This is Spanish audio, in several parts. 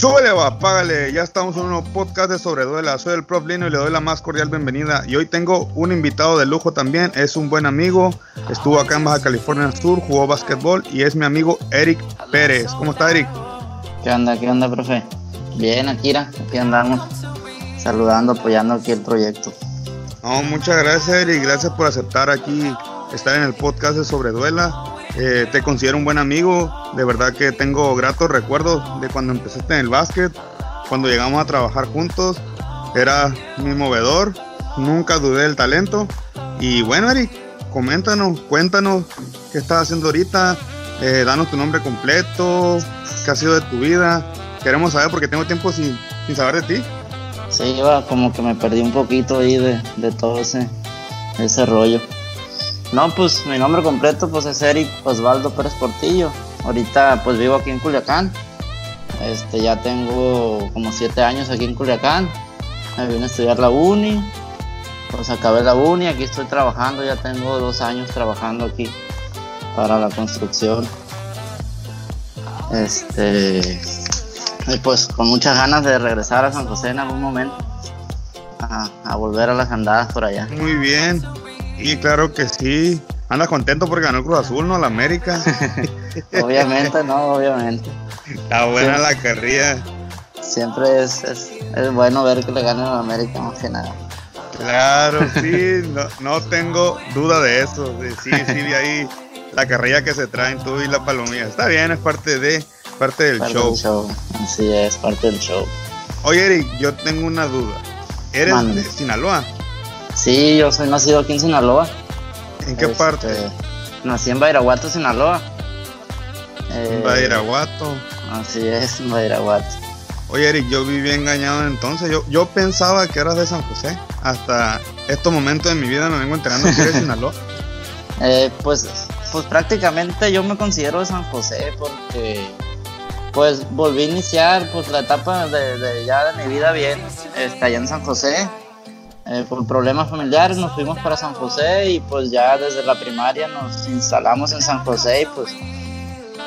Súbele, va, págale. Ya estamos en un nuevo podcast de Sobreduela. Soy el Prof Lino y le doy la más cordial bienvenida. Y hoy tengo un invitado de lujo también. Es un buen amigo. Estuvo acá en Baja California Sur, jugó básquetbol y es mi amigo Eric Pérez. ¿Cómo está, Eric? ¿Qué onda, qué onda, profe? Bien, Akira. Aquí andamos saludando, apoyando aquí el proyecto. No, muchas gracias, Eric. Gracias por aceptar aquí estar en el podcast de Sobreduela. Eh, te considero un buen amigo, de verdad que tengo gratos recuerdos de cuando empezaste en el básquet, cuando llegamos a trabajar juntos, era mi movedor, nunca dudé del talento. Y bueno, Eric, coméntanos, cuéntanos qué estás haciendo ahorita, eh, danos tu nombre completo, qué ha sido de tu vida. Queremos saber porque tengo tiempo sin, sin saber de ti. Sí, iba como que me perdí un poquito ahí de, de todo ese, ese rollo. No, pues mi nombre completo pues es Eric Osvaldo Pérez Portillo. Ahorita pues vivo aquí en Culiacán. Este, ya tengo como siete años aquí en Culiacán. Me vine a estudiar la uni. Pues acabé la uni, aquí estoy trabajando, ya tengo dos años trabajando aquí para la construcción. Este, y pues con muchas ganas de regresar a San José en algún momento. A, a volver a las andadas por allá. Muy bien. Y claro que sí. Anda contento porque ganó el Cruz Azul, ¿no? La América. obviamente, no, obviamente. Está buena la carrilla. Siempre es, es, es, bueno ver que le ganen a la América, más que nada. Claro, sí, no, no tengo duda de eso. Sí, sí, de ahí la carrilla que se traen tú y la palomilla. Está bien, es parte de parte del parte show. Del show. Así es, parte del show. Oye, Eric, yo tengo una duda. ¿Eres de Sinaloa? Sí, yo soy nacido aquí en Sinaloa. ¿En qué Este, parte? Nací en Bairaguato, Sinaloa. En Eh, Badiraguato. Así es, en Bairaguato. Oye, Eric, yo viví engañado entonces. Yo, yo pensaba que eras de San José. Hasta estos momentos de mi vida me vengo enterando que eres de Sinaloa. Eh, pues, pues prácticamente yo me considero de San José porque pues volví a iniciar pues la etapa de, de ya de mi vida bien este, allá en San José. Eh, por problemas familiares nos fuimos para San José y pues ya desde la primaria nos instalamos en San José y pues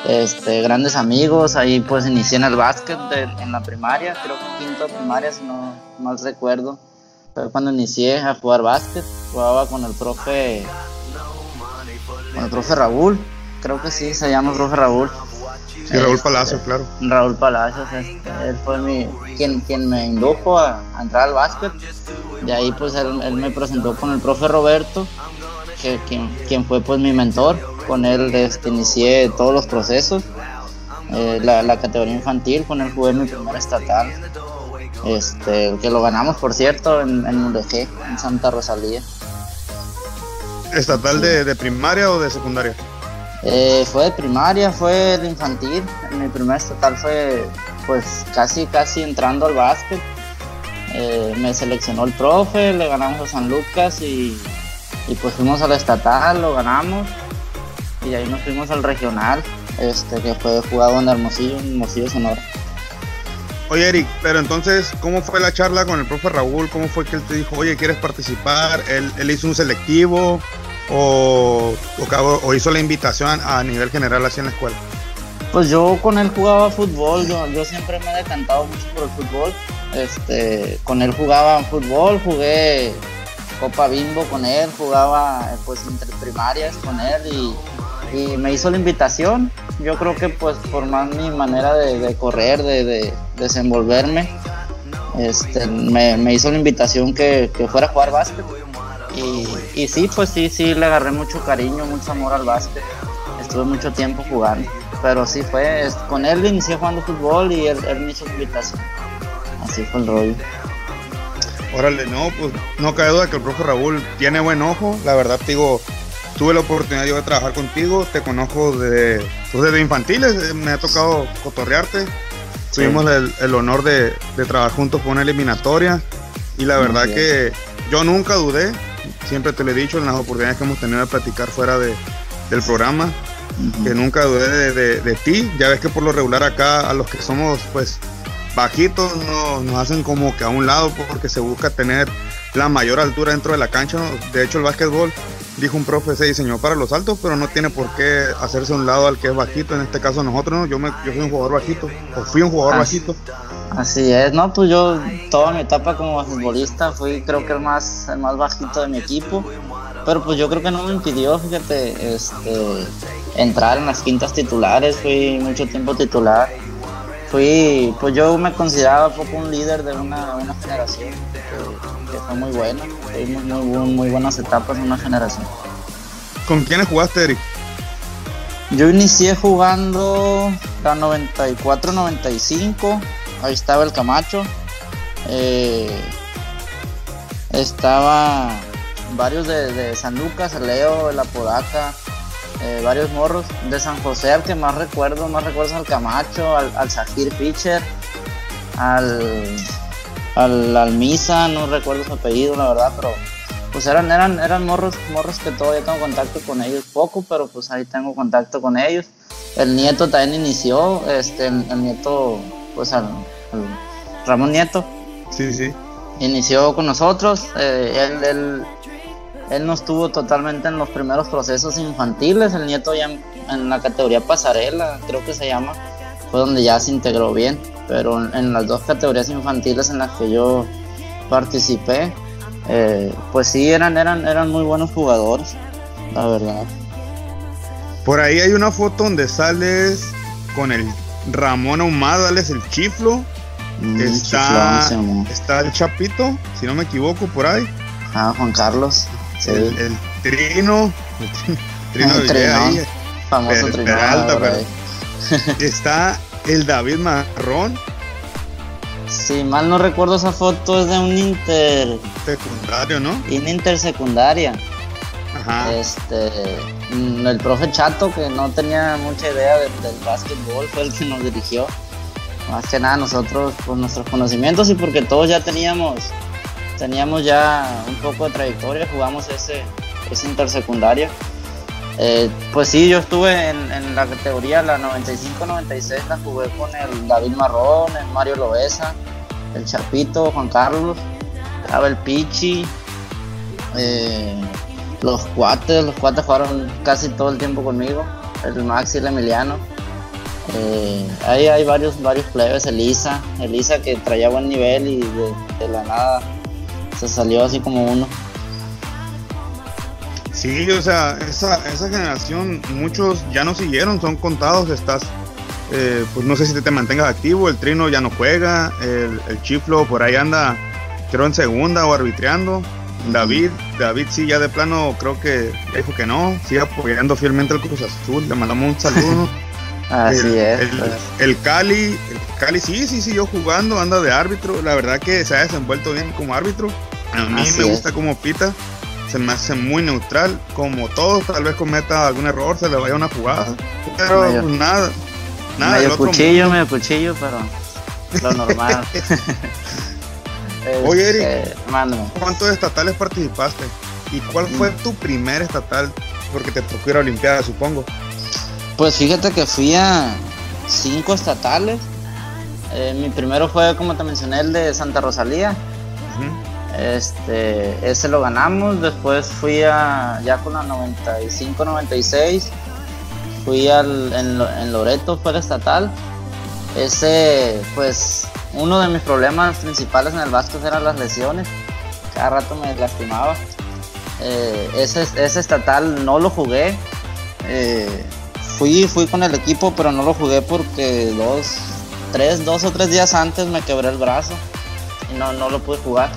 este, grandes amigos, ahí pues inicié en el básquet de- en la primaria, creo que quinto primaria si no mal recuerdo. Fue cuando inicié a jugar básquet, jugaba con el profe con el profe Raúl, creo que sí, se llama el profe Raúl. Sí, Raúl Este, Palacio, claro. Raúl Palacios, este, él fue mi, quien, quien me indujo a, a entrar al básquet. De ahí pues él, él me presentó con el profe Roberto, que, quien, quien fue pues mi mentor. Con él este, inicié todos los procesos. Eh, la, la categoría infantil, con él jugué mi primer estatal. Este, que lo ganamos por cierto en, en UDG, en Santa Rosalía. ¿Estatal de, de primaria o de secundaria? Eh, fue de primaria, fue de infantil. Mi primer estatal fue pues casi casi entrando al básquet. Eh, me seleccionó el profe, le ganamos a San Lucas y, y pues fuimos al estatal, lo ganamos. Y de ahí nos fuimos al regional, este que fue jugado en Hermosillo, en Hermosillo Sonora. Oye, Eric, pero entonces, ¿cómo fue la charla con el profe Raúl? ¿Cómo fue que él te dijo, oye, ¿quieres participar? ¿Él, él hizo un selectivo o, o, o hizo la invitación a, a nivel general así en la escuela? Pues yo con él jugaba fútbol, yo, yo siempre me he decantado mucho por el fútbol. Este, con él jugaba fútbol, jugué Copa Bimbo con él, jugaba eh, pues entre primarias con él y, me hizo la invitación. Yo creo que pues por más mi manera de, correr, de, de desenvolverme, este, me, hizo la invitación que, fuera a jugar básquet. Y, sí, pues sí, sí, le agarré mucho cariño, mucho amor al básquet. Estuve mucho tiempo jugando. Pero sí fue, con él inicié jugando fútbol y él, él me hizo la invitación. Así fue el rollo. Órale, no, pues no cabe duda que el profe Raúl tiene buen ojo. La verdad, te digo, tuve la oportunidad yo de trabajar contigo, te conozco de, pues, desde infantiles, eh, me ha tocado cotorrearte. Sí. Tuvimos el, el honor de, de trabajar juntos por una eliminatoria y la Muy verdad bien. que yo nunca dudé, siempre te lo he dicho en las oportunidades que hemos tenido de platicar fuera de, del programa, que nunca dudé de, de- de ti. Ya ves que por lo regular acá a los que somos pues bajitos no- nos hacen como que a un lado porque se busca tener la mayor altura dentro de la cancha. De hecho el básquetbol dijo un profe, se diseñó para los altos, pero no tiene por qué hacerse un lado al que es bajito. En este caso nosotros, ¿no? yo, me, yo soy un jugador bajito, o fui un jugador bajito. Así es, no, pues yo toda mi etapa como futbolista fui creo que el más, el más bajito de mi equipo, pero pues yo creo que no me impidió, fíjate, este, entrar en las quintas titulares, fui mucho tiempo titular. Fui, pues yo me consideraba poco un líder de una, una generación que, fue muy buena. Tuvimos muy, muy, buenas etapas en una generación. ¿Con quiénes jugaste, Eric? Yo inicié jugando la 94-95, ahí estaba el Camacho. Eh, estaba varios de, de, San Lucas, Leo, el Apodaca, eh, varios morros. De San José, al que más recuerdo, más recuerdo al Camacho, al, al Zahir Fischer, al, al, Misa, no recuerdo su apellido, la verdad, pero pues eran, eran, eran morros, morros que todavía tengo contacto con ellos, poco, pero pues ahí tengo contacto con ellos. El nieto también inició, este, el, nieto, pues al, Ramón Nieto. Sí, sí. Inició con nosotros, eh, él, él él no estuvo totalmente en los primeros procesos infantiles, el nieto ya en, la categoría pasarela, creo que se llama, fue donde ya se integró bien, pero en, las dos categorías infantiles en las que yo participé, eh, pues sí, eran, eran, eran muy buenos jugadores, la verdad. Por ahí hay una foto donde sales con el Ramón Ahumada, es el chiflo. Mm, está, está el Chapito, si no me equivoco, por ahí. Ah, Juan Carlos. El, Trino. Trino, el trino famoso Trino. está el David Marrón. Si mal no recuerdo esa foto es de un inter secundario, ¿no? Un intersecundaria. Ajá. Este, mm, el profe Chato que no tenía mucha idea del, del básquetbol fue el que nos dirigió. Más que nada nosotros con nuestros conocimientos y porque todos ya teníamos teníamos ya un poco de trayectoria, jugamos ese, ese intersecundario. Eh, pues sí, yo estuve en, la categoría, la 95-96, la jugué con el David Marrón, el Mario Loesa, el Chapito, Juan Carlos, estaba Pichi, eh, los cuates, los cuates jugaron casi todo el tiempo conmigo, el Maxi el Emiliano. Eh, ahí hay varios, varios plebes, Elisa, Elisa que traía buen nivel y de la nada se salió así como uno. Sí, o sea, esa, esa generación, muchos ya no siguieron, son contados, estás, eh, pues no sé si te, mantengas activo, el Trino ya no juega, el, Chiflo por ahí anda, creo en segunda o arbitreando, David, David sí ya de plano creo que dijo que no, sigue apoyando fielmente al Cruz Azul, le mandamos un saludo. Así es. El, el Cali sí, sí siguió jugando, anda de árbitro. La verdad que se ha desenvuelto bien como árbitro. A mí me gusta como pita. Se me hace muy neutral. Como todos, tal vez cometa algún error, se le vaya una jugada. Pero pues, nada. Nada medio cuchillo, medio cuchillo, pero lo normal. Oye, Eric, este, ¿cuántos estatales participaste? ¿Y cuál fue mm. tu primer estatal? Porque te tocó ir a Olimpiada, supongo. Pues fíjate que fui a cinco estatales. Eh, mi primero fue, como te mencioné, el de Santa Rosalía. Este, ese lo ganamos. Después fui a, ya con la 95-96. Fui al, en, Loreto, fue el estatal. Ese, pues, uno de mis problemas principales en el básquet eran las lesiones. Cada rato me lastimaba. Eh, ese, ese estatal no lo jugué. Eh, fui, fui con el equipo, pero no lo jugué porque dos, tres, dos o tres días antes me quebré el brazo y no, no lo pude jugar.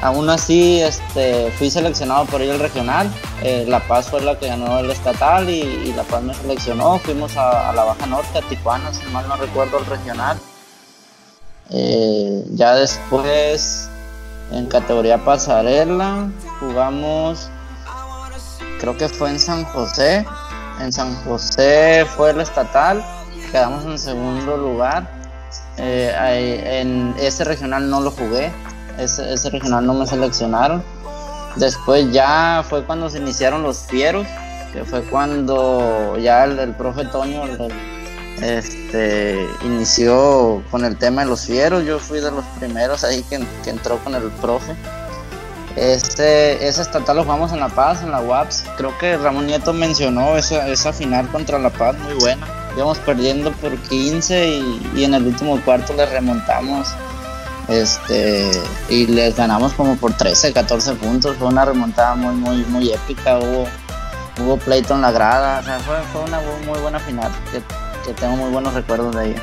Aún así, este, fui seleccionado por ello el regional. Eh, la Paz fue la que ganó el estatal y, La Paz me seleccionó. Fuimos a, la Baja Norte, a Tijuana, si mal no recuerdo, el regional. Eh, ya después, en categoría pasarela, jugamos, creo que fue en San José, en San José fue el estatal, quedamos en segundo lugar. Eh, en ese regional no lo jugué, ese, regional no me seleccionaron. Después ya fue cuando se iniciaron los fieros, que fue cuando ya el, profe Toño este, inició con el tema de los fieros. Yo fui de los primeros ahí que, entró con el profe. Este, ese estatal lo jugamos en La Paz, en la UAPS. Creo que Ramón Nieto mencionó esa, esa final contra La Paz, muy buena. Íbamos perdiendo por 15 y, en el último cuarto le remontamos. Este, y les ganamos como por 13, 14 puntos. Fue una remontada muy, muy, muy épica. Hubo, hubo pleito en la grada. O sea, fue, fue una muy buena final que, que, tengo muy buenos recuerdos de ella.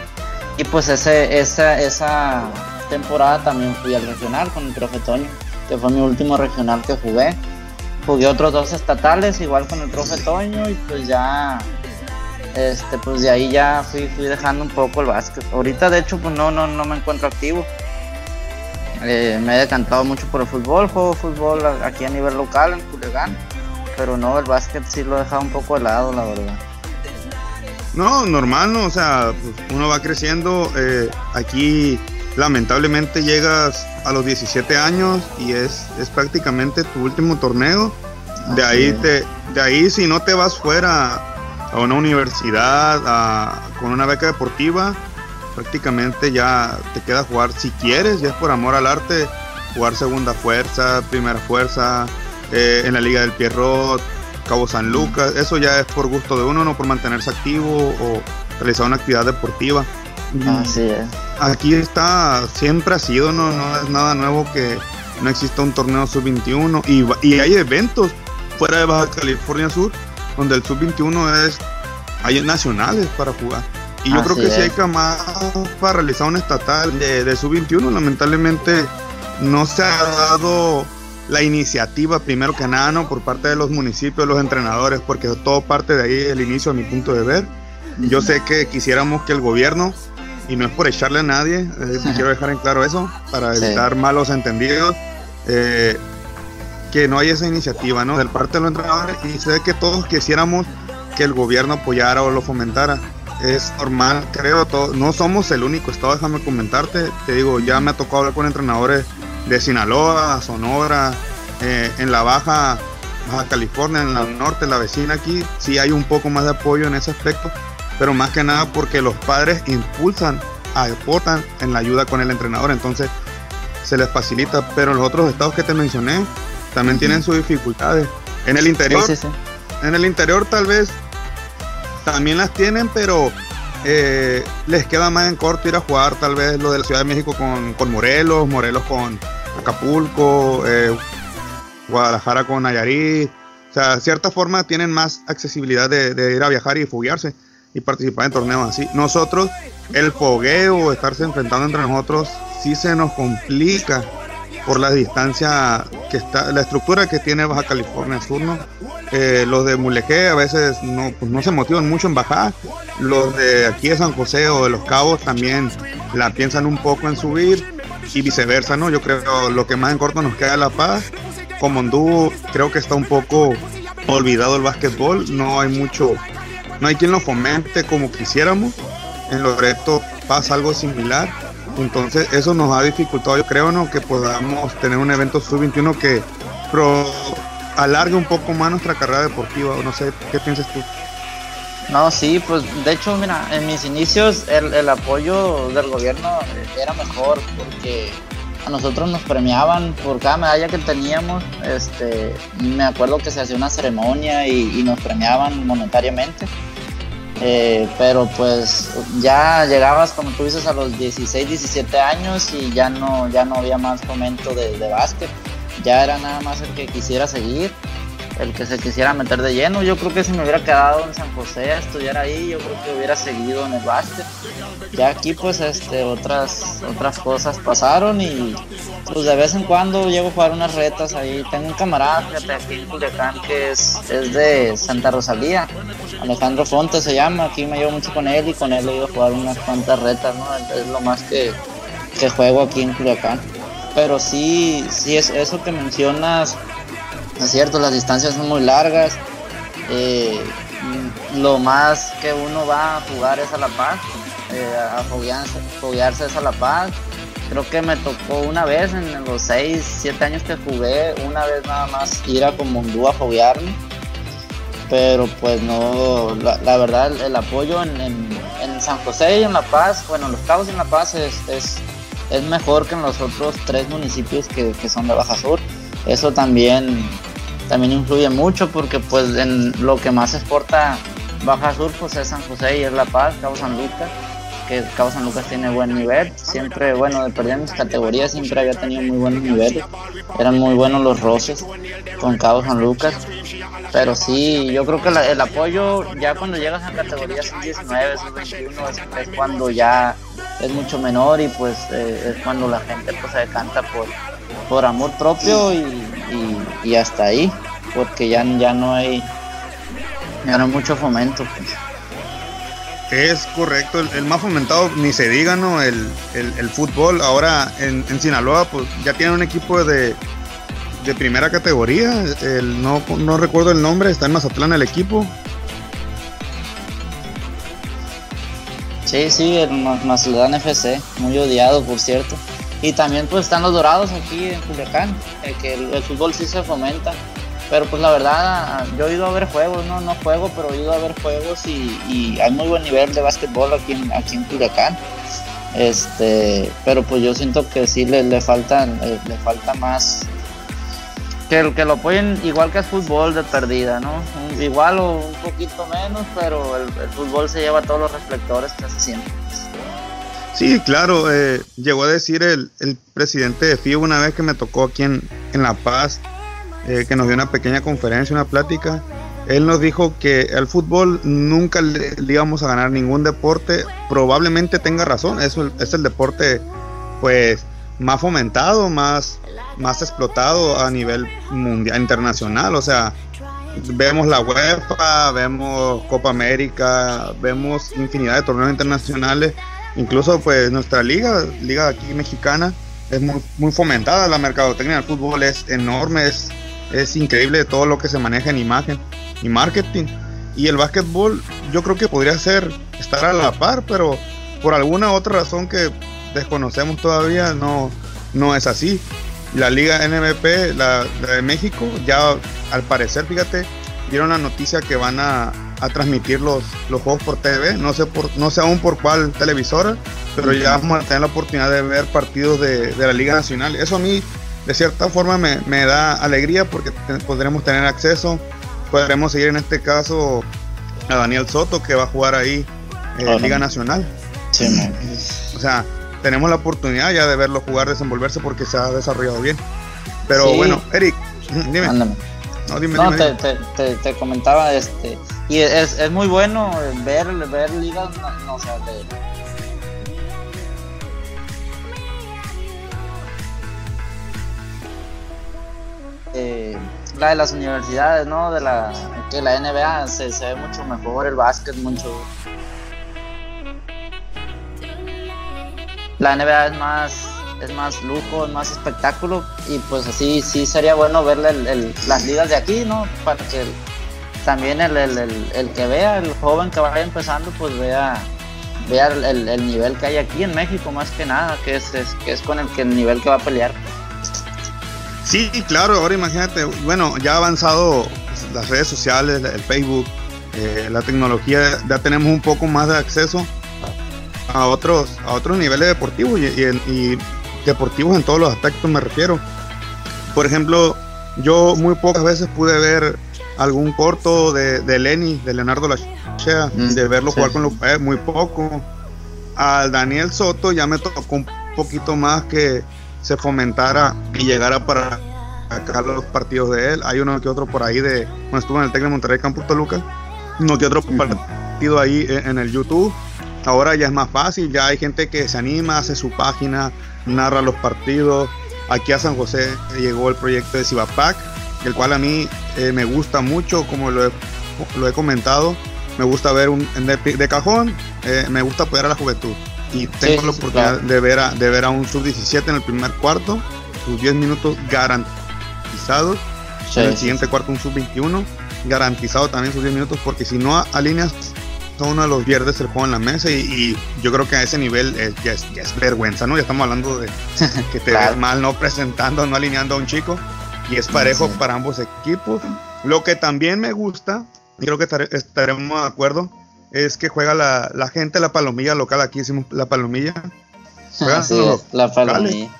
Y pues ese, esa, esa temporada también fui al regional con el profe Toño que fue mi último regional que jugué. Jugué otros dos estatales, igual con el profe Toño, y pues ya, este, pues de ahí ya fui, fui dejando un poco el básquet. Ahorita de hecho pues no, no, no me encuentro activo. Eh, me he decantado mucho por el fútbol, juego fútbol aquí a nivel local en Culiacán, pero no, el básquet sí lo he dejado un poco de lado, la verdad. No, normal, ¿no? O sea, pues, uno va creciendo. Eh, aquí lamentablemente llegas a los 17 años y es, es prácticamente tu último torneo. De ahí, te, de ahí si no te vas fuera a una universidad con una beca deportiva, prácticamente ya te queda jugar si quieres, ya es por amor al arte, jugar segunda fuerza, primera fuerza, eh, en la Liga del Pierrot, Cabo San Lucas, eso ya es por gusto de uno, no por mantenerse activo o realizar una actividad deportiva. Así es aquí está, siempre ha sido, no, no es nada nuevo que no exista un torneo sub-21 y, y, hay eventos fuera de Baja California Sur donde el sub-21 es, hay nacionales para jugar. Y yo creo que si hay más para realizar un estatal de, de sub-21, lamentablemente no se ha dado la iniciativa, primero que nada, ¿no? por parte de los municipios, los entrenadores, porque todo parte de ahí el inicio, a mi punto de ver. Yo sé que quisiéramos que el gobierno y no es por echarle a nadie, quiero dejar en claro eso, para evitar malos entendidos, eh, que no hay esa iniciativa, ¿no? Del parte de los entrenadores y sé que todos quisiéramos que el gobierno apoyara o lo fomentara. Es normal, creo, todo, no somos el único estado, déjame comentarte, te digo, ya me ha tocado hablar con entrenadores de Sinaloa, Sonora, eh, en la Baja, Baja California, en la norte, la vecina aquí, sí hay un poco más de apoyo en ese aspecto, pero más que nada porque los padres impulsan, aportan en la ayuda con el entrenador, entonces se les facilita, pero los otros estados que te mencioné también tienen sus dificultades. En el interior, en el interior tal vez también las tienen, pero eh, les queda más en corto ir a jugar tal vez lo de la Ciudad de México con, Morelos, Morelos con Acapulco, eh, Guadalajara con Nayarit. O sea, de cierta forma tienen más accesibilidad de, de ir a viajar y fuguearse y participar en torneos así. Nosotros, el fogueo, estarse enfrentando entre nosotros, sí se nos complica por la distancia que está, la estructura que tiene Baja California Sur, ¿no? Eh, los de Mulegé a veces no, pues no se motivan mucho en bajar, los de aquí de San José o de Los Cabos también la piensan un poco en subir y viceversa, ¿no? Yo creo lo que más en corto nos queda La Paz, como Mondú creo que está un poco olvidado el básquetbol, no hay mucho no hay quien lo fomente como quisiéramos. En Loreto pasa algo similar. Entonces eso nos ha dificultado, yo creo, ¿no? que podamos tener un evento sub-21 que alargue un poco más nuestra carrera deportiva. No sé, ¿qué piensas tú? No, sí, pues de hecho, mira, en mis inicios el, el apoyo del gobierno era mejor porque a nosotros nos premiaban por cada medalla que teníamos. Este, me acuerdo que se hacía una ceremonia y, y nos premiaban monetariamente. Eh, pero pues ya llegabas, como tú dices, a los 16, 17 años y ya no, ya no había más momento de, de básquet. Ya era nada más el que quisiera seguir, el que se quisiera meter de lleno. Yo creo que si me hubiera quedado en San José a estudiar ahí, yo creo que hubiera seguido en el básquet. Ya aquí pues este, otras, otras cosas pasaron y pues de vez en cuando llego a jugar unas retas ahí. Tengo un camarada, fíjate, aquí en Culiacán que es, es de Santa Rosalía Alejandro Fonte se llama, aquí me llevo mucho con él y con él he ido a jugar unas cuantas retas, ¿no? Es lo más que, que juego aquí en Culiacán. Pero sí, sí es eso que mencionas, es cierto, las distancias son muy largas. Eh, lo más que uno va a jugar es a La Paz, eh, a foguearse, es a La Paz. Creo que me tocó una vez en los 6, 7 años que jugué, una vez nada más ir a Comondú a foguearme pero pues no, la, verdad el, apoyo en, San José y en La Paz, bueno, Los Cabos y en La Paz es, es, mejor que en los otros tres municipios que, son de Baja Sur. eso también, también influye mucho porque pues en lo que más exporta Baja Sur pues es San José y es La Paz, Cabo San Lucas que Cabo San Lucas tiene buen nivel. Siempre, bueno, de perder mis categorías siempre había tenido muy buenos niveles. Eran muy buenos los roces con Cabo San Lucas. Pero sí, yo creo que el apoyo ya cuando llegas a categorías 19, 21 es, cuando ya es mucho menor y pues eh, es cuando la gente pues se decanta por, por amor propio y, hasta ahí, porque ya, ya no hay ya no hay mucho fomento. Pues. Es correcto, el, más fomentado, ni se diga, ¿no? El, fútbol. Ahora en, Sinaloa, pues ya tiene un equipo de, de primera categoría. El, no, no recuerdo el nombre, está en Mazatlán el equipo. Sí, sí, el Mazatlán FC, muy odiado, por cierto. Y también pues están los Dorados aquí en Culiacán, eh, que el fútbol sí se fomenta. Pero pues la verdad, yo he ido a ver juegos, no, no juego, pero he ido a ver juegos y, hay muy buen nivel de básquetbol aquí en, aquí en Culiacán. Este, pero pues yo siento que sí le, le falta, eh, le, falta más que, que lo apoyen igual que el fútbol de perdida, ¿no? Igual o un poquito menos, pero el, fútbol se lleva todos los reflectores casi siempre. Sí, claro, eh, llegó a decir el, presidente de FIBA una vez que me tocó aquí en, en La Paz, eh, que nos dio una pequeña conferencia, una plática. Él nos dijo que al fútbol nunca le, íbamos a ganar ningún deporte. Probablemente tenga razón, es el, es el deporte pues más fomentado, más, más explotado a nivel mundial, internacional. O sea, vemos la UEFA, vemos Copa América, vemos infinidad de torneos internacionales. Incluso pues nuestra liga, liga aquí mexicana, es muy, fomentada. La mercadotecnia del fútbol es enorme, es es increíble todo lo que se maneja en imagen y marketing. Y el básquetbol yo creo que podría ser estar a la par, pero por alguna otra razón que desconocemos todavía no, no es así. La liga NMP, la, de México, ya al parecer, fíjate, dieron la noticia que van a, transmitir los, los juegos por TV, no sé por, no sé aún por cuál televisora, pero ya vamos a tener la oportunidad de ver partidos de, de la Liga Nacional. Eso a mí de cierta forma me, da alegría porque podremos tener acceso, podremos seguir en este caso a Daniel Soto que va a jugar ahí en Liga Nacional. o sea, tenemos la oportunidad ya de verlo jugar, desenvolverse porque se ha desarrollado bien. Pero bueno, Eric, dime. No, dime, no te, comentaba, este, y es, es muy bueno ver, ver ligas, no, o sea, de, Eh, la de las universidades, ¿no? De la que la NBA se, ve mucho mejor, el básquet mucho. La NBA es más es más lujo, es más espectáculo y pues así sí sería bueno verle las ligas de aquí, ¿no? Para que también el, el, que vea, el joven que vaya empezando, pues vea vea el, nivel que hay aquí en México más que nada, que es, que es con el que el nivel que va a pelear. Sí, claro, ahora imagínate, bueno, ya ha avanzado las redes sociales, el Facebook, eh, la tecnología, ya tenemos un poco más de acceso a otros, a otros niveles deportivos y, deportivos en todos los aspectos me refiero. Por ejemplo, yo muy pocas veces pude ver algún corto de, de Lenny, de Leonardo Lachea, mm, de verlo jugar con los eh, muy poco. Al Daniel Soto ya me tocó un poquito más que se fomentara y llegara para acá los partidos de él. Hay uno que otro por ahí de cuando estuvo en el Tec de Monterrey Campus Toluca, uno que otro partido ahí en el YouTube. Ahora ya es más fácil, ya hay gente que se anima, hace su página, narra los partidos. Aquí a San José llegó el proyecto de Cibapac, el cual a mí eh, me gusta mucho, como lo he, lo he comentado. Me gusta ver un de, cajón, eh, me gusta apoyar a la juventud y tengo la oportunidad de, ver a, de ver a un sub-17 en el primer cuarto, sus 10 minutos garantizados. En el siguiente cuarto un sub-21, garantizado también sus 10 minutos, porque si no alineas a uno de los viernes el juego en la mesa y, yo creo que a ese nivel ya, es, vergüenza, ¿no? Ya estamos hablando de que te ves mal no presentando, no alineando a un chico y es parejo para ambos equipos. Lo que también me gusta, y creo que estaremos de acuerdo, es que juega la, la gente la palomilla local, aquí hicimos la palomilla. la palomilla.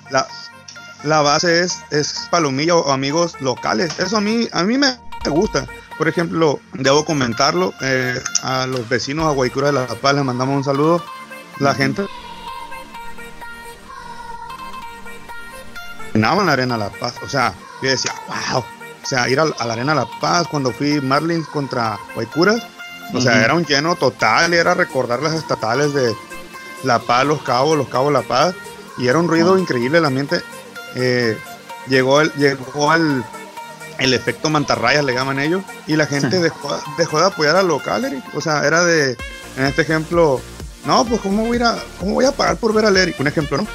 la base es, es palomilla o amigos locales. Eso a mí, a mí me gusta. Por ejemplo, debo comentarlo, eh, a los vecinos a Guaycura de La Paz les mandamos un saludo. La gente llenaban la arena La Paz. O sea, yo decía, wow. O sea, ir a, la arena La Paz cuando fui Marlins contra Guaycuras. O sea, era un lleno total, era recordar las estatales de La Paz, Los Cabos, Los Cabos, La Paz. Y era un ruido increíble el ambiente. Eh, llegó el, llegó al el efecto mantarrayas le llaman ellos y la gente dejó, dejó de apoyar al local Eric o sea era de en este ejemplo no pues cómo voy a cómo voy a pagar por ver al Eric un ejemplo no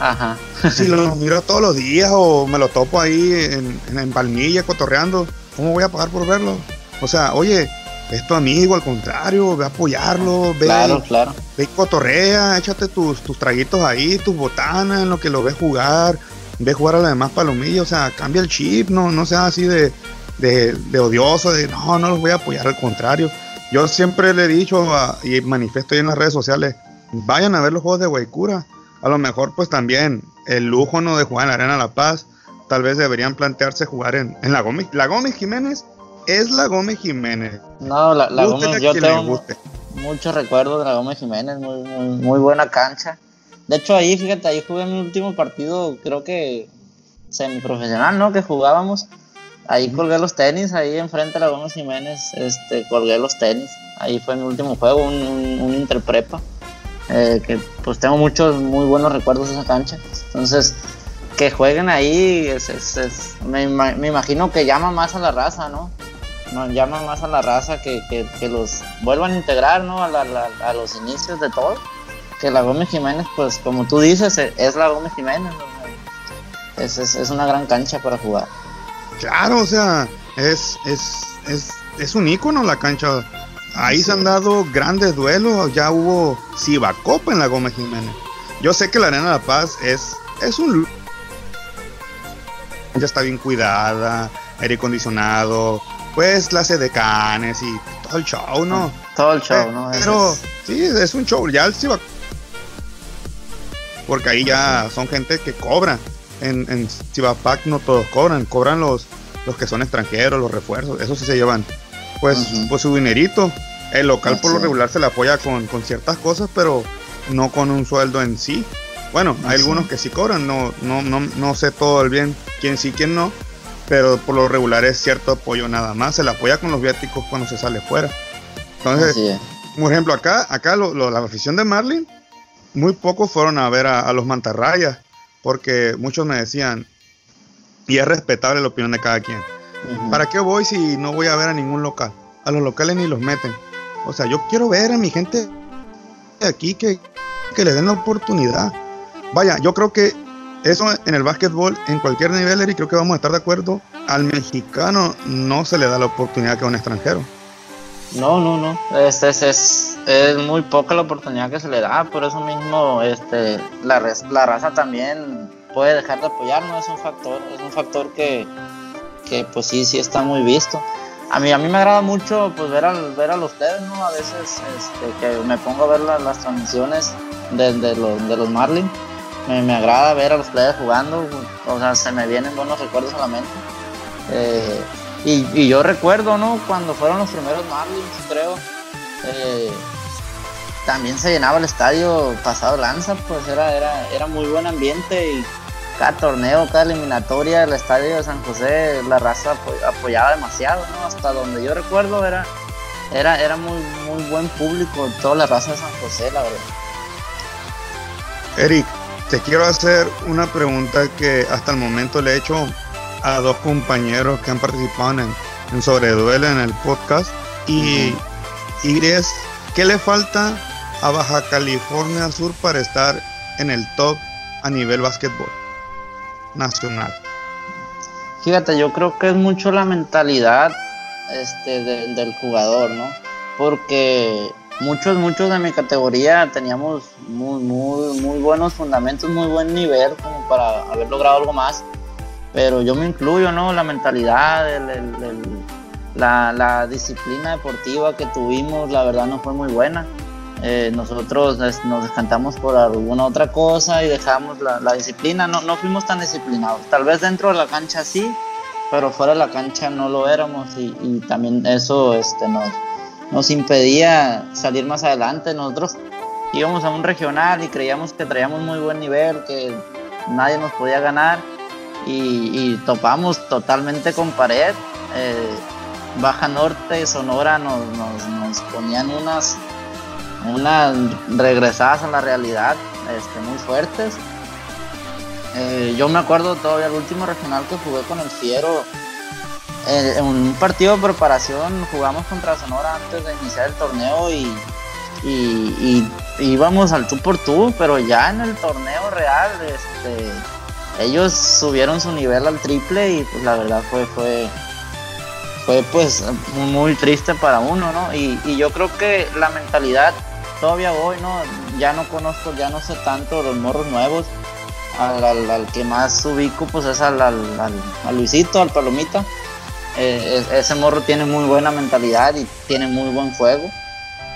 Ajá. si lo miro todos los días o me lo topo ahí en, en, Palmilla cotorreando cómo voy a pagar por verlo o sea oye es tu amigo al contrario ve a apoyarlo ve claro claro ve y cotorrea échate tus, tus traguitos ahí tus botanas en lo que lo ves jugar ve jugar a la demás palomillas, o sea, cambia el chip, no, no sea así de, de, odioso, de no, no los voy a apoyar, al contrario. Yo siempre le he dicho y manifiesto ahí en las redes sociales, vayan a ver los juegos de Guaycura. A lo mejor pues también el lujo no de jugar en la Arena La Paz, tal vez deberían plantearse jugar en, en la Gómez. La Gómez Jiménez es la Gómez Jiménez. No, la, Gómez, yo tengo muchos recuerdos de la Gómez Jiménez, muy, muy buena cancha. De hecho, ahí, fíjate, ahí jugué mi último partido, creo que semiprofesional, ¿no? Que jugábamos. Ahí colgué los tenis, ahí enfrente de la Gómez Jiménez, este, colgué los tenis. Ahí fue mi último juego, un, un, interprepa. Eh, que pues tengo muchos muy buenos recuerdos de esa cancha. Entonces, que jueguen ahí, me, imagino que llama más a la raza, ¿no? Llama más a la raza que, que, los vuelvan a integrar, ¿no? A, a los inicios de todo que la Gómez Jiménez, pues como tú dices, e, es la Gómez Jiménez. Es, es, una gran cancha para jugar. Claro, o sea, es, es, es, es un ícono la cancha. Ahí se han dado grandes duelos, ya hubo Cibacopa en la Gómez Jiménez. Yo sé que la Arena de la Paz es, es un... Ya está bien cuidada, aire acondicionado, pues clase de canes y todo el show, ¿no? Todo el show, ¿no? Pero sí, es un show. Ya el Cibacopa porque ahí ya son gente que cobra. En, en Cibapac no todos cobran, cobran los, los que son extranjeros, los refuerzos, eso sí se llevan pues, pues su dinerito. El local por lo regular se le apoya con, ciertas cosas, pero no con un sueldo en sí. Bueno, hay algunos que sí cobran, no, no, no, no sé todo el bien quién sí, quién no, pero por lo regular es cierto apoyo nada más. Se le apoya con los viáticos cuando se sale fuera. Entonces, por ejemplo, acá, acá la afición de Marlin muy pocos fueron a ver a, los mantarrayas, porque muchos me decían, y es respetable la opinión de cada quien, ¿para qué voy si no voy a ver a ningún local? A los locales ni los meten. O sea, yo quiero ver a mi gente aquí que, que le den la oportunidad. Vaya, yo creo que eso en el básquetbol, en cualquier nivel, Eric, creo que vamos a estar de acuerdo. Al mexicano no se le da la oportunidad que a un extranjero. No, no, no. Este es, es, es, muy poca la oportunidad que se le da. Por eso mismo, este, la, la raza también puede dejar de apoyar. No es un factor, es un factor que, que pues sí, sí está muy visto. A mí, a mí me agrada mucho pues ver, al, ver a los ustedes, ¿no? A veces este, que me pongo a ver las transmisiones de, de, los, de los Marlins. Me, me, agrada ver a los players jugando, o sea, se me vienen buenos recuerdos a la mente. Eh, y, yo recuerdo, ¿no? Cuando fueron los primeros Marlins, creo, eh, también se llenaba el estadio pasado lanza, pues era, era, era muy buen ambiente y cada torneo, cada eliminatoria, el estadio de San José, la raza apoyaba demasiado, ¿no? Hasta donde yo recuerdo era, era, era muy, muy buen público, toda la raza de San José, la verdad. Eric, te quiero hacer una pregunta que hasta el momento le he hecho a dos compañeros que han participado en, en Sobreduele en el podcast. Y, y es, ¿qué le falta a Baja California Sur para estar en el top a nivel básquetbol nacional? Fíjate, yo creo que es mucho la mentalidad este, del jugador, ¿no? Porque muchos, muchos de mi categoría teníamos muy, muy, muy buenos fundamentos, muy buen nivel como para haber logrado algo más pero yo me incluyo, ¿no? La mentalidad, la, disciplina deportiva que tuvimos, la verdad no fue muy buena. Eh, nosotros nos descantamos por alguna otra cosa y dejamos la, disciplina, no, no fuimos tan disciplinados, tal vez dentro de la cancha sí, pero fuera de la cancha no lo éramos. Y, también eso este, nos, nos impedía salir más adelante, nosotros íbamos a un regional y creíamos que traíamos muy buen nivel, que nadie nos podía ganar. Y, topamos totalmente con pared. Eh, Baja Norte, Sonora nos, nos, ponían unas, unas regresadas a la realidad este, muy fuertes. Eh, yo me acuerdo todavía el último regional que jugué con el Fiero. Eh, en un partido de preparación jugamos contra Sonora antes de iniciar el torneo y, y, íbamos al tú por tú, pero ya en el torneo real este, ellos subieron su nivel al triple y pues la verdad fue, fue, fue pues muy triste para uno, ¿no? Y, yo creo que la mentalidad, todavía hoy, ¿no? Ya no conozco, ya no sé tanto los morros nuevos. Al, que más ubico pues es al, al, Luisito, al Palomita. Eh, ese morro tiene muy buena mentalidad y tiene muy buen juego.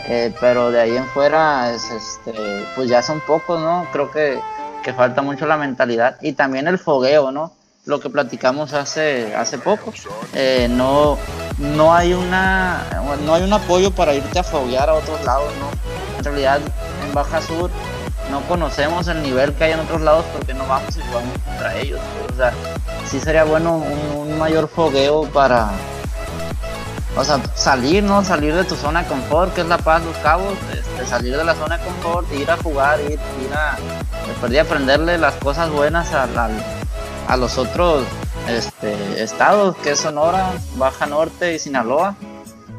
Eh, pero de ahí en fuera, es, este, pues ya son pocos, ¿no? Creo que, que falta mucho la mentalidad y también el fogueo, ¿no? lo que platicamos hace, hace poco. Eh, no, no, hay una, no hay un apoyo para irte a foguear a otros lados, ¿no? En realidad, en Baja Sur no conocemos el nivel que hay en otros lados porque no vamos y jugamos contra ellos. O sea, sí sería bueno un, mayor fogueo para, o sea, salir, ¿no? Salir de tu zona de confort, que es La Paz, Los Cabos, este, salir de la zona de confort, ir a jugar, ir, ir a, de aprenderle las cosas buenas al, a los otros este, estados, que es Sonora, Baja Norte y Sinaloa,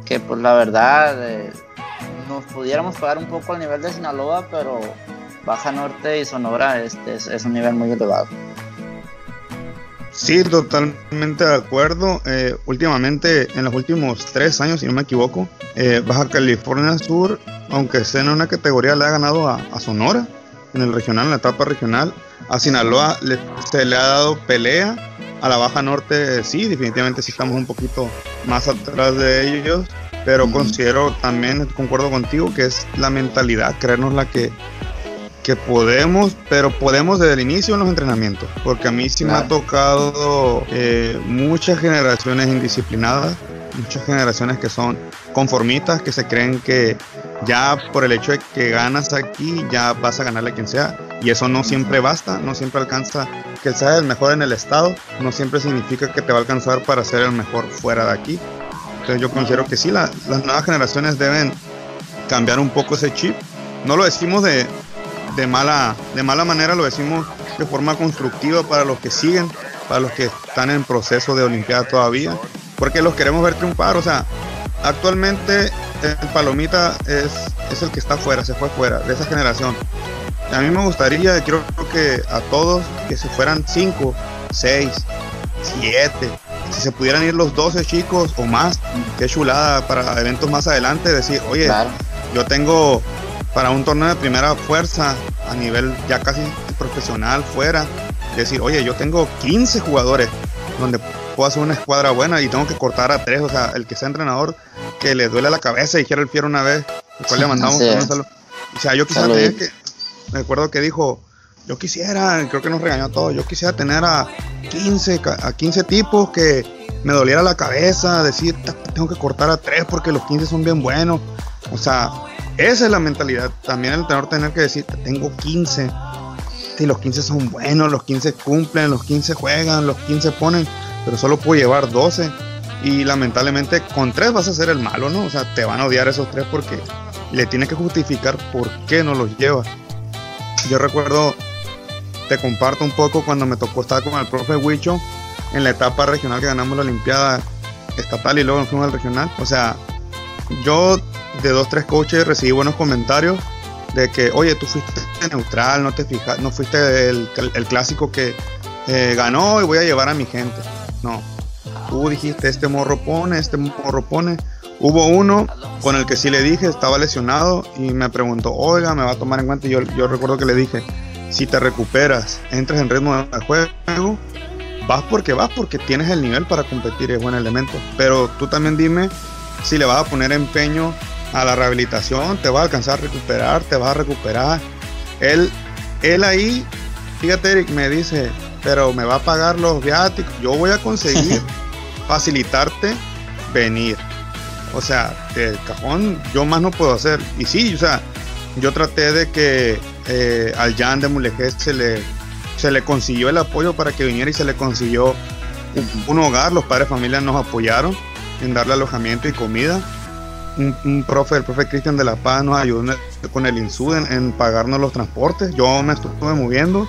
que pues la verdad eh, nos pudiéramos pagar un poco al nivel de Sinaloa, pero Baja Norte y Sonora este, es, un nivel muy elevado. Sí, totalmente de acuerdo. Eh, últimamente, en los últimos tres años, si no me equivoco, eh, Baja California Sur, aunque sea en una categoría, le ha ganado a, Sonora en el regional, en la etapa regional. A Sinaloa se le ha dado pelea. A la Baja Norte sí, definitivamente sí estamos un poquito más atrás de ellos. Pero considero también, concuerdo contigo, que es la mentalidad, creernos la que, que podemos, pero podemos desde el inicio en los entrenamientos. Porque a mí sí me ha tocado eh, muchas generaciones indisciplinadas, muchas generaciones que son conformistas, que se creen que ya por el hecho de que ganas aquí, ya vas a ganarle a quien sea. Y eso no siempre basta, no siempre alcanza que él sea el mejor en el estado, no siempre significa que te va a alcanzar para ser el mejor fuera de aquí. Entonces yo considero que sí, las nuevas generaciones deben cambiar un poco ese chip. No lo decimos de, de, mala, de mala manera, lo decimos de forma constructiva para los que siguen, para los que están en proceso de Olimpiada todavía, porque los queremos ver triunfar. O sea, actualmente el Palomita es, es el que está fuera, se fue fuera de esa generación. A mí me gustaría, creo que a todos, que se fueran 5, 6, 7. Si se pudieran ir los 12 chicos o más, qué chulada para eventos más adelante. Decir, oye, yo tengo para un torneo de primera fuerza a nivel ya casi profesional fuera. Decir, oye, yo tengo 15 jugadores donde puedo hacer una escuadra buena y tengo que cortar a tres. O sea, el que sea entrenador que le duele la cabeza, dijera el fiero una vez, después le mandamos un O sea, yo tener que, me acuerdo que dijo, yo quisiera, creo que nos regañó a todos, yo quisiera tener a 15, a 15 tipos que me doliera la cabeza, decir, tengo que cortar a tres porque los 15 son bien buenos. O sea, esa es la mentalidad. También el tenor tener que decir, tengo 15. Si los 15 son buenos, los 15 cumplen, los 15 juegan, los 15 ponen, pero solo puedo llevar 12 y lamentablemente con tres vas a ser el malo, ¿no? O sea, te van a odiar esos tres porque le tienes que justificar por qué no los llevas. Yo recuerdo, te comparto un poco cuando me tocó estar con el profe Huicho en la etapa regional que ganamos la Olimpiada estatal y luego nos fuimos al regional. O sea, yo de dos, tres coaches recibí buenos comentarios de que, oye, tú fuiste neutral, no te fijas, no fuiste el, clásico que eh, ganó y voy a llevar a mi gente. No, tú dijiste, este morro pone, este morro pone. Hubo uno con el que sí le dije, estaba lesionado y me preguntó, oiga, me va a tomar en cuenta. Yo recuerdo que le dije, si te recuperas, entras en ritmo de juego, vas porque vas, porque tienes el nivel para competir, es buen elemento. Pero tú también dime si le vas a poner empeño a la rehabilitación, te va a alcanzar a recuperar, te va a recuperar. Él, él ahí, fíjate Eric, me dice, pero me va a pagar los viáticos, yo voy a conseguir facilitarte venir. O sea, de cajón yo más no puedo hacer. Y sí, o sea, yo traté de que eh, al Jan de Mulegé se le, se le consiguió el apoyo para que viniera y se le consiguió un, hogar. Los padres de familia nos apoyaron en darle alojamiento y comida. Un, profe, el profe Cristian de la Paz nos ayudó con el INSUD en, pagarnos los transportes. Yo me estuve moviendo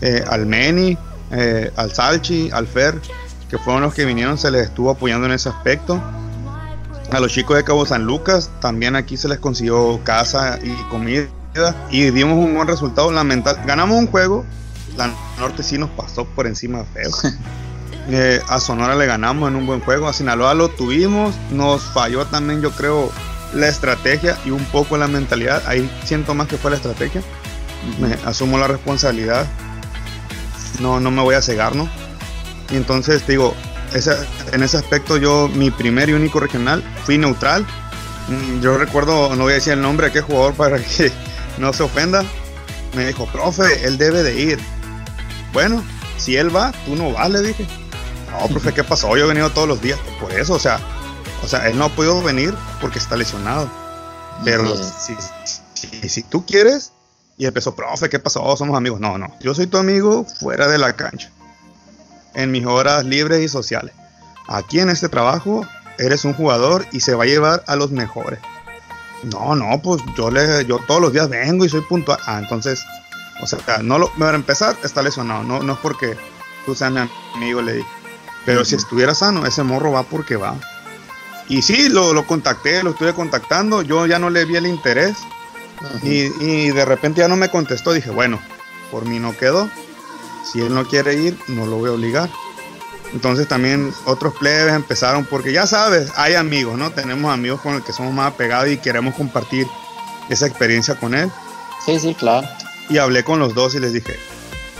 eh, al Meni, eh, al Salchi, al Fer, que fueron los que vinieron, se les estuvo apoyando en ese aspecto. A los chicos de Cabo San Lucas también aquí se les consiguió casa y comida y dimos un buen resultado. Lamentable. Ganamos un juego, la Norte sí nos pasó por encima feo. Eh, a Sonora le ganamos en un buen juego, a Sinaloa lo tuvimos, nos falló también yo creo la estrategia y un poco la mentalidad. Ahí siento más que fue la estrategia. Me asumo la responsabilidad. No, no me voy a cegar, ¿no? Y entonces digo, en ese aspecto yo, mi primer y único regional, fui neutral. Mm, yo recuerdo, no voy a decir el nombre de qué jugador para que no se ofenda. Me dijo, profe, él debe de ir. Bueno, si él va, tú no vas, le dije. No, profe, ¿qué pasó? Yo he venido todos los días. Por eso, o sea, o sea, él no ha podido venir porque está lesionado. Pero si, si, si, tú quieres, y empezó, profe, ¿qué pasó? Somos amigos. No, no, yo soy tu amigo fuera de la cancha en mis horas libres y sociales. Aquí en este trabajo eres un jugador y se va a llevar a los mejores. No, no, pues yo le, yo todos los días vengo y soy puntual. Ah, entonces, o sea, no lo, para empezar está lesionado, no, no es porque tú seas mi amigo, le dije. Pero si estuviera sano, ese morro va porque va. Y sí, lo, lo contacté, lo estuve contactando, yo ya no le vi el interés. y, y de repente ya no me contestó, dije, bueno, por mí no quedó. Si él no quiere ir, no lo voy a obligar. Entonces también otros plebes empezaron, porque ya sabes, hay amigos, ¿no? Tenemos amigos con los que somos más apegados y queremos compartir esa experiencia con él. Sí, sí, claro. Y hablé con los dos y les dije,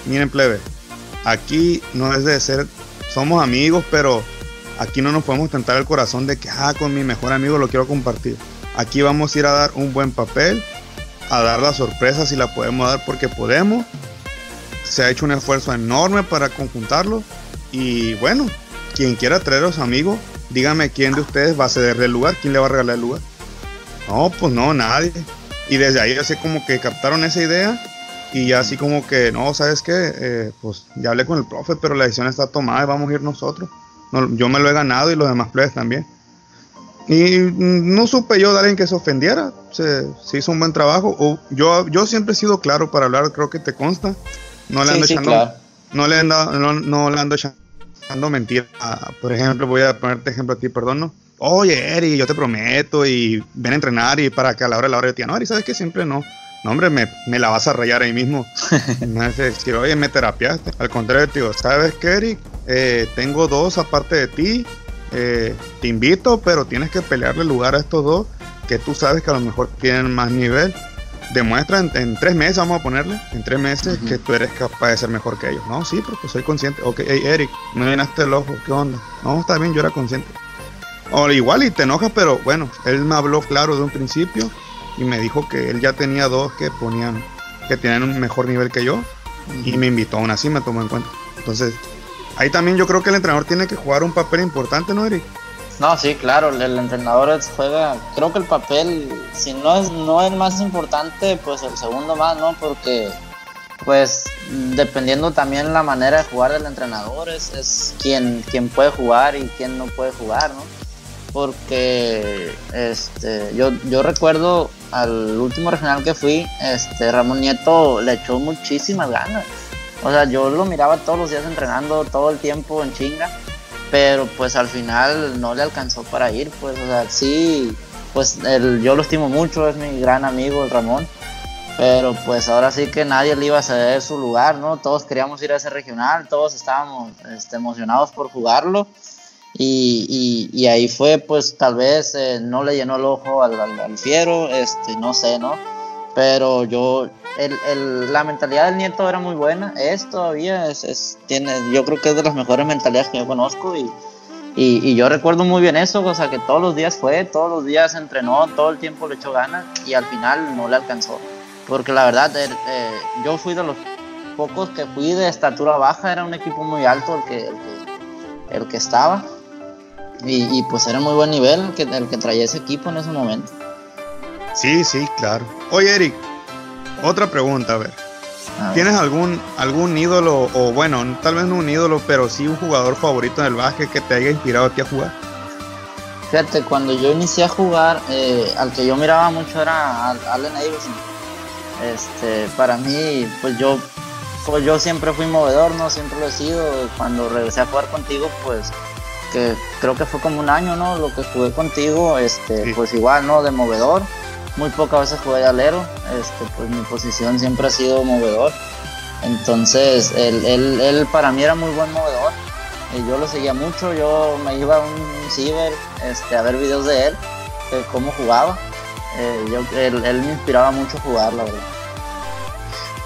miren plebe, aquí no es de ser, somos amigos, pero aquí no nos podemos tentar el corazón de que, ah, con mi mejor amigo lo quiero compartir. Aquí vamos a ir a dar un buen papel, a dar la sorpresa si la podemos dar porque podemos se ha hecho un esfuerzo enorme para conjuntarlo. Y bueno, quien quiera traer a los amigos, dígame quién de ustedes va a ceder el lugar, quién le va a regalar el lugar. No, pues no, nadie. Y desde ahí así como que captaron esa idea y así como que, no, ¿sabes qué? Eh, pues ya hablé con el profe, pero la decisión está tomada y vamos a ir nosotros. yo me lo he ganado y los demás players también. Y no supe yo de alguien que se ofendiera. Se, hizo un buen trabajo. O yo, yo siempre he sido claro para hablar, creo que te consta. No le ando echando, no le ando, no, le ando echando mentiras. Por ejemplo, voy a ponerte ejemplo a ti, perdón, ¿no? Oye, Eri, yo te prometo y ven a entrenar y para que a la hora de la hora de ti, no, Eri, ¿sabes que Siempre no. No, hombre, me, me, la vas a rayar ahí mismo. me hace decir, oye, me terapiaste. Al contrario, te digo, ¿sabes qué, Eric? Eh, tengo dos aparte de ti. Eh, te invito, pero tienes que pelearle lugar a estos dos que tú sabes que a lo mejor tienen más nivel demuestra en, tres meses, vamos a ponerle, en tres meses que tú eres capaz de ser mejor que ellos. No, sí, porque soy consciente. Ok, hey, Eric, me llenaste el ojo, ¿qué onda? No, está bien, yo era consciente. O igual y te enojas, pero bueno, él me habló claro de un principio y me dijo que él ya tenía dos que ponían, que tenían un mejor nivel que yo y me invitó, aún así me tomó en cuenta. Entonces, ahí también yo creo que el entrenador tiene que jugar un papel importante, ¿no, Eric? No, sí, claro, el entrenador juega, creo que el papel, si no es, no es más importante, pues el segundo más, ¿no? Porque, pues, dependiendo también la manera de jugar del entrenador, es, es quien, quien puede jugar y quien no puede jugar, ¿no? Porque, este, yo, yo recuerdo al último regional que fui, este, Ramón Nieto le echó muchísimas ganas. O sea, yo lo miraba todos los días entrenando, todo el tiempo en chinga pero pues al final no le alcanzó para ir, pues, o sea, sí, pues yo lo estimo mucho, es mi gran amigo el Ramón, pero pues ahora sí que nadie le iba a ceder su lugar, ¿no? Todos queríamos ir a ese regional, todos estábamos este, emocionados por jugarlo. Y, y, ahí fue, pues tal vez eh, no le llenó el ojo al, al, al, fiero, este, no sé, ¿no? Pero yo, el, la mentalidad del nieto era muy buena, es todavía, es, tiene, yo creo que es de las mejores mentalidades que yo conozco y, Y, yo recuerdo muy bien eso, o sea, que todos los días fue, todos los días entrenó, todo el tiempo le echó ganas y al final no le alcanzó. Porque la verdad, eh, yo fui de los pocos que fui de estatura baja, era un equipo muy alto el que, el que, estaba. Y, pues era muy buen nivel el que, el que traía ese equipo en ese momento. Sí, sí, claro. Oye, Eric, otra pregunta, a ver. ¿Tienes algún, algún ídolo, o bueno, tal vez no un ídolo, pero sí un jugador favorito en el básquet que te haya inspirado a ti a jugar? Fíjate, cuando yo inicié a jugar, eh, al que yo miraba mucho era Allen Iverson. Este, para mí, pues yo, pues yo siempre fui movedor, ¿no? Siempre lo he sido. Cuando regresé a jugar contigo, pues que creo que fue como un año, ¿no? Lo que jugué contigo, este, pues igual, ¿no? De movedor muy pocas veces jugué de alero, este, pues mi posición siempre ha sido movedor. Entonces, él, él, para mí era muy buen movedor. Y yo lo seguía mucho, yo me iba a un ciber este, a ver videos de él, de cómo jugaba. Eh, yo, él, me inspiraba mucho a jugar, la verdad.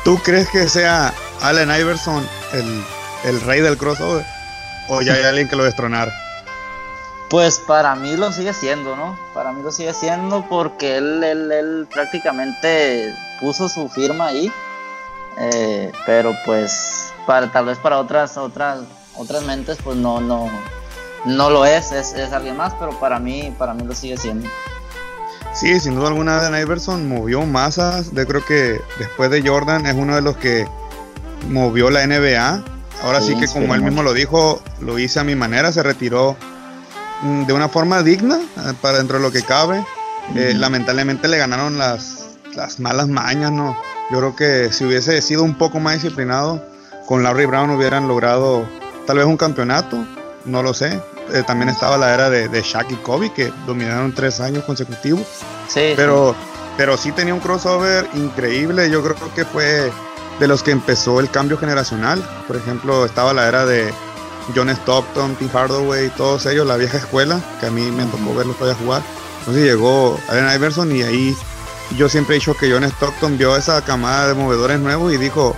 ¿Tú crees que sea Allen Iverson el, el rey del crossover? ¿O ya hay alguien que lo destronara? Pues para mí lo sigue siendo, ¿no? Para mí lo sigue siendo porque él, él, prácticamente puso su firma ahí. Eh, pero pues para tal vez para otras otras otras mentes pues no no no lo es, es, alguien más, pero para mí para mí lo sigue siendo. Sí, sin duda alguna Dan Iverson movió masas. Yo creo que después de Jordan es uno de los que movió la NBA. Ahora sí, que como él mismo lo dijo, lo hice a mi manera, se retiró de una forma digna, eh, para dentro de lo que cabe. Eh, lamentablemente le ganaron las, las malas mañas, ¿no? Yo creo que si hubiese sido un poco más disciplinado, con Larry Brown hubieran logrado tal vez un campeonato, no lo sé. Eh, también estaba la era de, de Shaq y Kobe, que dominaron tres años consecutivos. Sí. Pero, pero sí tenía un crossover increíble. Yo creo que fue de los que empezó el cambio generacional. Por ejemplo, estaba la era de John Stockton, Tim Hardaway, todos ellos, la vieja escuela, que a mí me tocó verlos todavía jugar. Entonces llegó Allen Iverson y ahí yo siempre he dicho que John Stockton vio esa camada de movedores nuevos y dijo,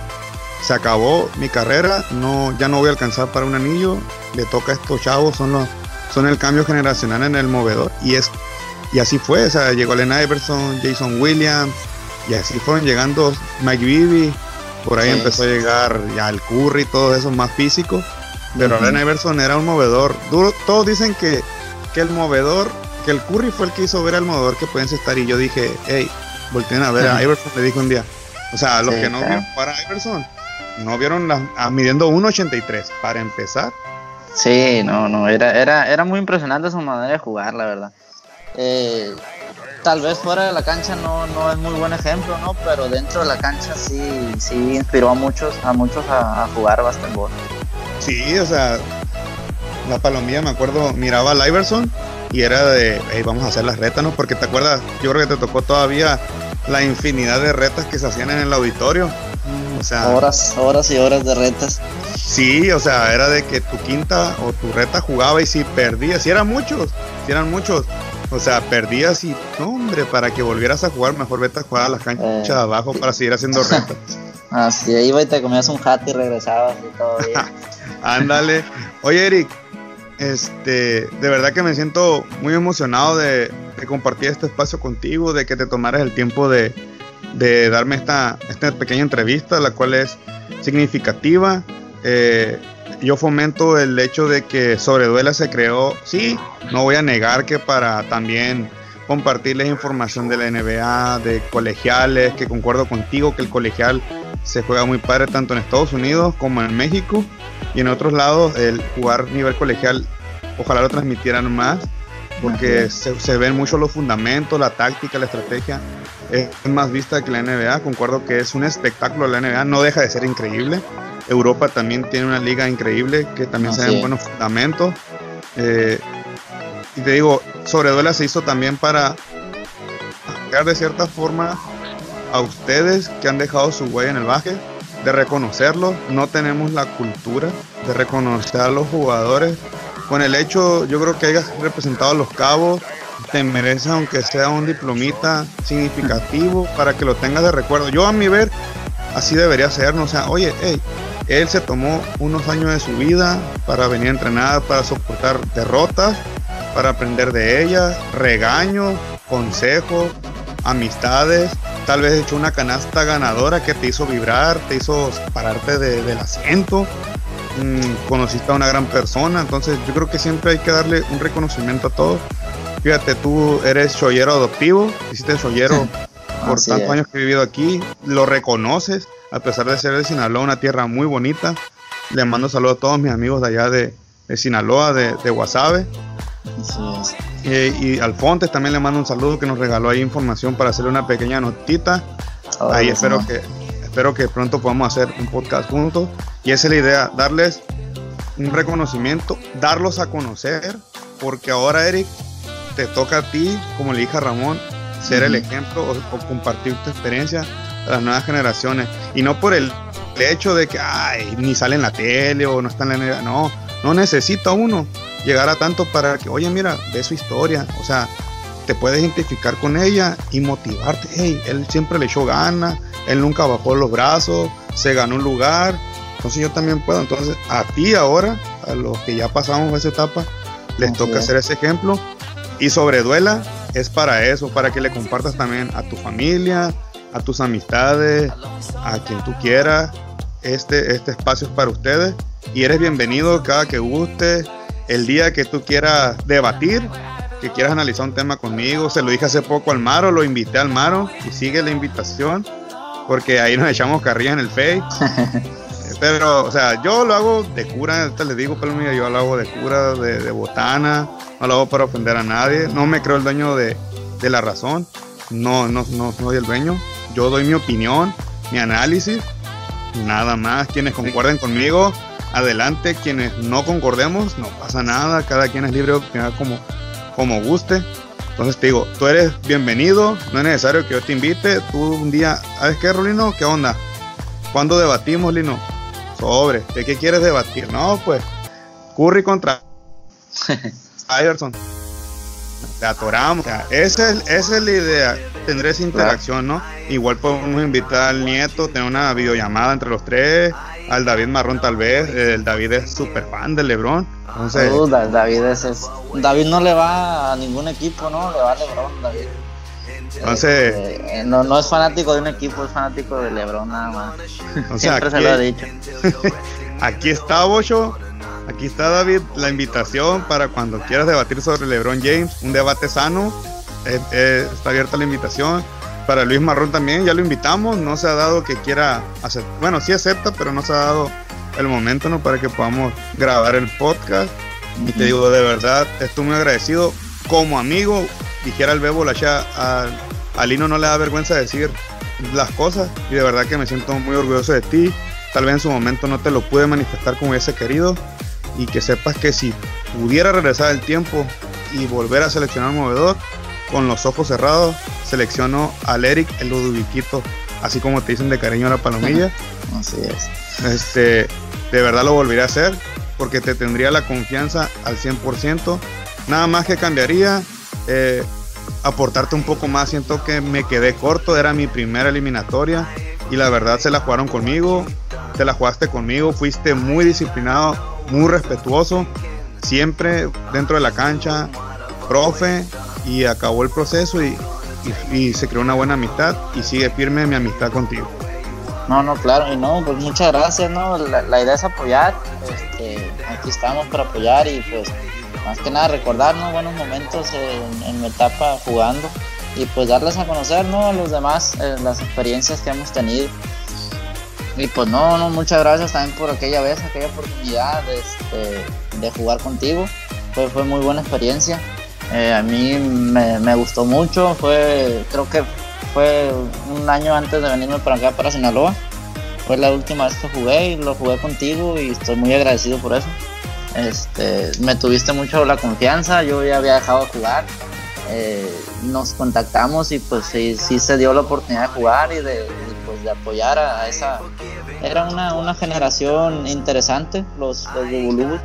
se acabó mi carrera, no, ya no voy a alcanzar para un anillo, le toca a estos chavos, son los, son el cambio generacional en el movedor y es y así fue, o sea, llegó Allen Iverson, Jason Williams y así fueron llegando Mike Bibby, por ahí empezó a llegar ya el Curry, todos esos más físicos pero Allen Iverson era un movedor duro. Todos dicen que, que el movedor, que el Curry fue el que hizo ver al movedor que pueden estar. Y yo dije, hey, volteen a ver a Iverson, le dije un día. O sea, los que no vieron para Iverson, no vieron la, a, midiendo 1.83 para empezar. Sí, no, no, era, era, era muy impresionante su manera de jugar, la verdad. Eh, tal vez fuera de la cancha no, no es muy buen ejemplo, ¿no? Pero dentro de la cancha sí, sí inspiró a muchos, a muchos a, a jugar básquetbol. Sí, o sea, la palomilla, me acuerdo, miraba a Iverson y era de, hey, vamos a hacer las retas, ¿no? Porque te acuerdas, yo creo que te tocó todavía la infinidad de retas que se hacían en el auditorio. O sea, horas, horas y horas de retas. Sí, o sea, era de que tu quinta o tu reta jugaba y si perdías, si eran muchos, si eran muchos, o sea, perdías y, no, hombre, para que volvieras a jugar, mejor vete a jugar a la cancha de eh. abajo para seguir haciendo retas. Así, iba y te comías un hat y regresabas y todo bien. Ándale. Oye, Eric, este, de verdad que me siento muy emocionado de, compartir este espacio contigo, de que te tomaras el tiempo de, darme esta, esta pequeña entrevista, la cual es significativa. Eh, yo fomento el hecho de que Sobreduela se creó, sí, no voy a negar que para también compartirles información de la NBA, de colegiales, que concuerdo contigo que el colegial se juega muy padre tanto en Estados Unidos como en México. Y en otros lados el jugar nivel colegial ojalá lo transmitieran más porque se, ven mucho los fundamentos, la táctica, la estrategia. Es más vista que la NBA, concuerdo que es un espectáculo la NBA, no deja de ser increíble. Europa también tiene una liga increíble que también se ven buenos fundamentos. Eh, y te digo, Sobreduela se hizo también para de cierta forma a ustedes que han dejado su huella en el baje, de reconocerlos. No tenemos la cultura de reconocer a los jugadores. Con el hecho, yo creo que hayas representado a los cabos, te mereces aunque sea un diplomita significativo para que lo tengas de recuerdo. Yo a mi ver, así debería ser. O sea, oye, hey, él se tomó unos años de su vida para venir a entrenar, para soportar derrotas, para aprender de ellas, regaños, consejos, amistades, tal vez hecho una canasta ganadora que te hizo vibrar, te hizo pararte del asiento, mm, conociste a una gran persona, entonces yo creo que siempre hay que darle un reconocimiento a todos. Fíjate, tú eres chollero adoptivo, hiciste chollero por tantos años que he vivido aquí, lo reconoces, a pesar de ser de Sinaloa, una tierra muy bonita. Le mando saludos a todos mis amigos de allá de, Sinaloa, de, de Guasave. Eh, y al Fontes también le mando un saludo que nos regaló ahí información para hacerle una pequeña notita. ahí espero que, espero que pronto podamos hacer un podcast juntos. Y esa es la idea, darles un reconocimiento, darlos a conocer, porque ahora Eric, te toca a ti, como le dije a Ramón, ser el ejemplo o, compartir tu experiencia a las nuevas generaciones. Y no por el hecho de que ay, ni sale en la tele o no está en la no, no necesita uno llegar a tanto para que, oye, mira, ve su historia, o sea, te puedes identificar con ella y motivarte. Hey, él siempre le echó ganas, él nunca bajó los brazos, se ganó un lugar, entonces yo también puedo. Entonces, a ti ahora, a los que ya pasamos esa etapa, les toca hacer ese ejemplo. Y sobre duela, es para eso, para que le compartas también a tu familia, a tus amistades, a quien tú quieras. Este, este espacio es para ustedes y eres bienvenido cada que guste el día que tú quieras debatir, que quieras analizar un tema conmigo. Se lo dije hace poco al Maro, lo invité al Maro y sigue la invitación, porque ahí nos echamos carrilla en el Face. Pero, o sea, yo lo hago de cura, te le digo, mío, yo lo hago de cura, de, botana, no lo hago para ofender a nadie, no me creo el dueño de, de la razón, no, no, no soy el dueño, yo doy mi opinión, mi análisis, nada más, quienes concuerden conmigo, adelante. Quienes no concordemos, no pasa nada. Cada quien es libre de opinar como, como guste. Entonces te digo, tú eres bienvenido. No es necesario que yo te invite. Tú un día, ¿sabes qué, Rolino? ¿Qué onda? ¿Cuándo debatimos, Lino? Sobre. ¿De qué quieres debatir? No, pues. Curry contra Iverson. Te atoramos. esa, es, esa es la idea. Tendré esa interacción, ¿no? Igual podemos invitar al nieto, tener una videollamada entre los tres al David Marrón tal vez. El David es súper fan de LeBron. Entonces, uh, David es, David no le va a ningún equipo, ¿no? Le va a LeBron, David. Entonces, eh, no, no es fanático de un equipo, es fanático de LeBron nada más. Siempre se lo ha dicho. aquí está Bocho, aquí está David, la invitación para cuando quieras debatir sobre LeBron James, un debate sano. Eh, eh, está abierta la invitación para Luis Marrón también, ya lo invitamos, no se ha dado que quiera hacer, bueno, sí acepta, pero no se ha dado el momento ¿no? para que podamos grabar el podcast. Y te digo, de verdad, estoy muy agradecido. Como amigo, dijera el Bebo, a Lino no le da vergüenza decir las cosas y de verdad que me siento muy orgulloso de ti. Tal vez en su momento no te lo pude manifestar como hubiese querido y que sepas que si pudiera regresar el tiempo y volver a seleccionar un movedor, con los ojos cerrados, selecciono al Eric, el Ludoviquito, así como te dicen de cariño a la palomilla. así es. Este, de verdad lo volvería a hacer porque te tendría la confianza al 100%. Nada más que cambiaría, eh, aportarte un poco más. Siento que me quedé corto, era mi primera eliminatoria y la verdad se la jugaron conmigo, te la jugaste conmigo, fuiste muy disciplinado, muy respetuoso, siempre dentro de la cancha, profe, y acabó el proceso y, se creó una buena amistad y sigue firme mi amistad contigo. No, no, claro, y no, pues muchas gracias, ¿no? La, idea es apoyar, este, aquí estamos para apoyar y pues más que nada recordar, ¿no? Buenos momentos en, mi etapa jugando y pues darles a conocer, ¿no? A los demás eh, las experiencias que hemos tenido. Y pues no, no, muchas gracias también por aquella vez, aquella oportunidad de, este, de jugar contigo. Fue, fue muy buena experiencia. Eh, a mí me, gustó mucho, fue, creo que fue un año antes de venirme para acá, para Sinaloa. Fue la última vez que jugué y lo jugué contigo y estoy muy agradecido por eso. Este, me tuviste mucho la confianza, yo ya había dejado de jugar. Eh, nos contactamos y pues sí, se dio la oportunidad de jugar y de, pues, de apoyar a, esa... Era una, una generación interesante, los, los de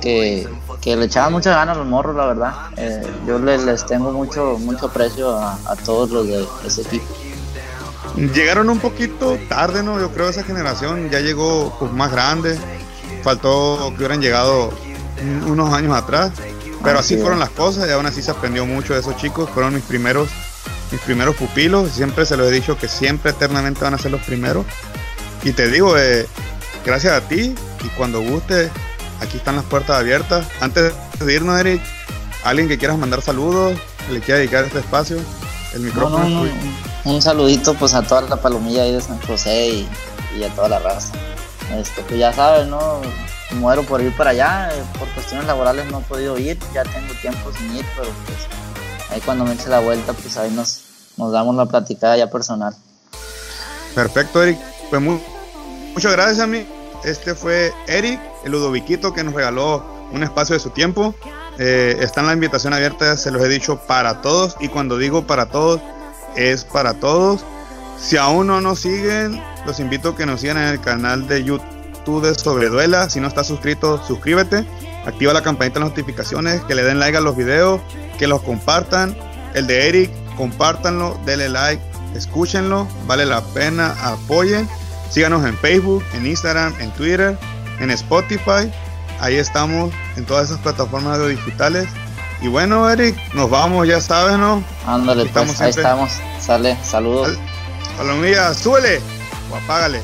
que, que le echaban muchas ganas a los morros, la verdad. Eh, yo les, les, tengo mucho mucho aprecio a, todos los de ese equipo. Llegaron un poquito tarde, ¿no? Yo creo esa generación ya llegó pues, más grande. Faltó que hubieran llegado unos años atrás. Pero así fueron las cosas y aún así se aprendió mucho de esos chicos. Fueron mis primeros, mis primeros pupilos. Siempre se lo he dicho que siempre eternamente van a ser los primeros. Y te digo, eh, gracias a ti y cuando guste, aquí están las puertas abiertas. Antes de irnos, Eric, alguien que quieras mandar saludos, le quiera dedicar este espacio, el micrófono. Un saludito pues a toda la palomilla ahí de San José y, a toda la raza. Esto, pues ya sabes, ¿no? Muero por ir para allá, eh, por cuestiones laborales no he podido ir, ya tengo tiempo sin ir, pero pues ahí cuando me eche la vuelta, pues ahí nos, nos damos la platicada ya personal. Perfecto, Eric. Pues muy, muchas gracias a mí. Este fue Eric, el Ludoviquito, que nos regaló un espacio de su tiempo. Eh, está en la invitación abierta, se los he dicho, para todos. Y cuando digo para todos, es para todos. Si aún no nos siguen, los invito a que nos sigan en el canal de YouTube de Sobreduela. Si no estás suscrito, suscríbete. Activa la campanita de notificaciones, que le den like a los videos, que los compartan. El de Eric, compártanlo, denle like, escúchenlo, vale la pena, apoyen. Síganos en Facebook, en Instagram, en Twitter, en Spotify. Ahí estamos en todas esas plataformas digitales. Y bueno, Eric, nos vamos, ya sabes, ¿no? Ándale, pues, ahí estamos. Sale, saludos. Palomilla, súbele o apágale.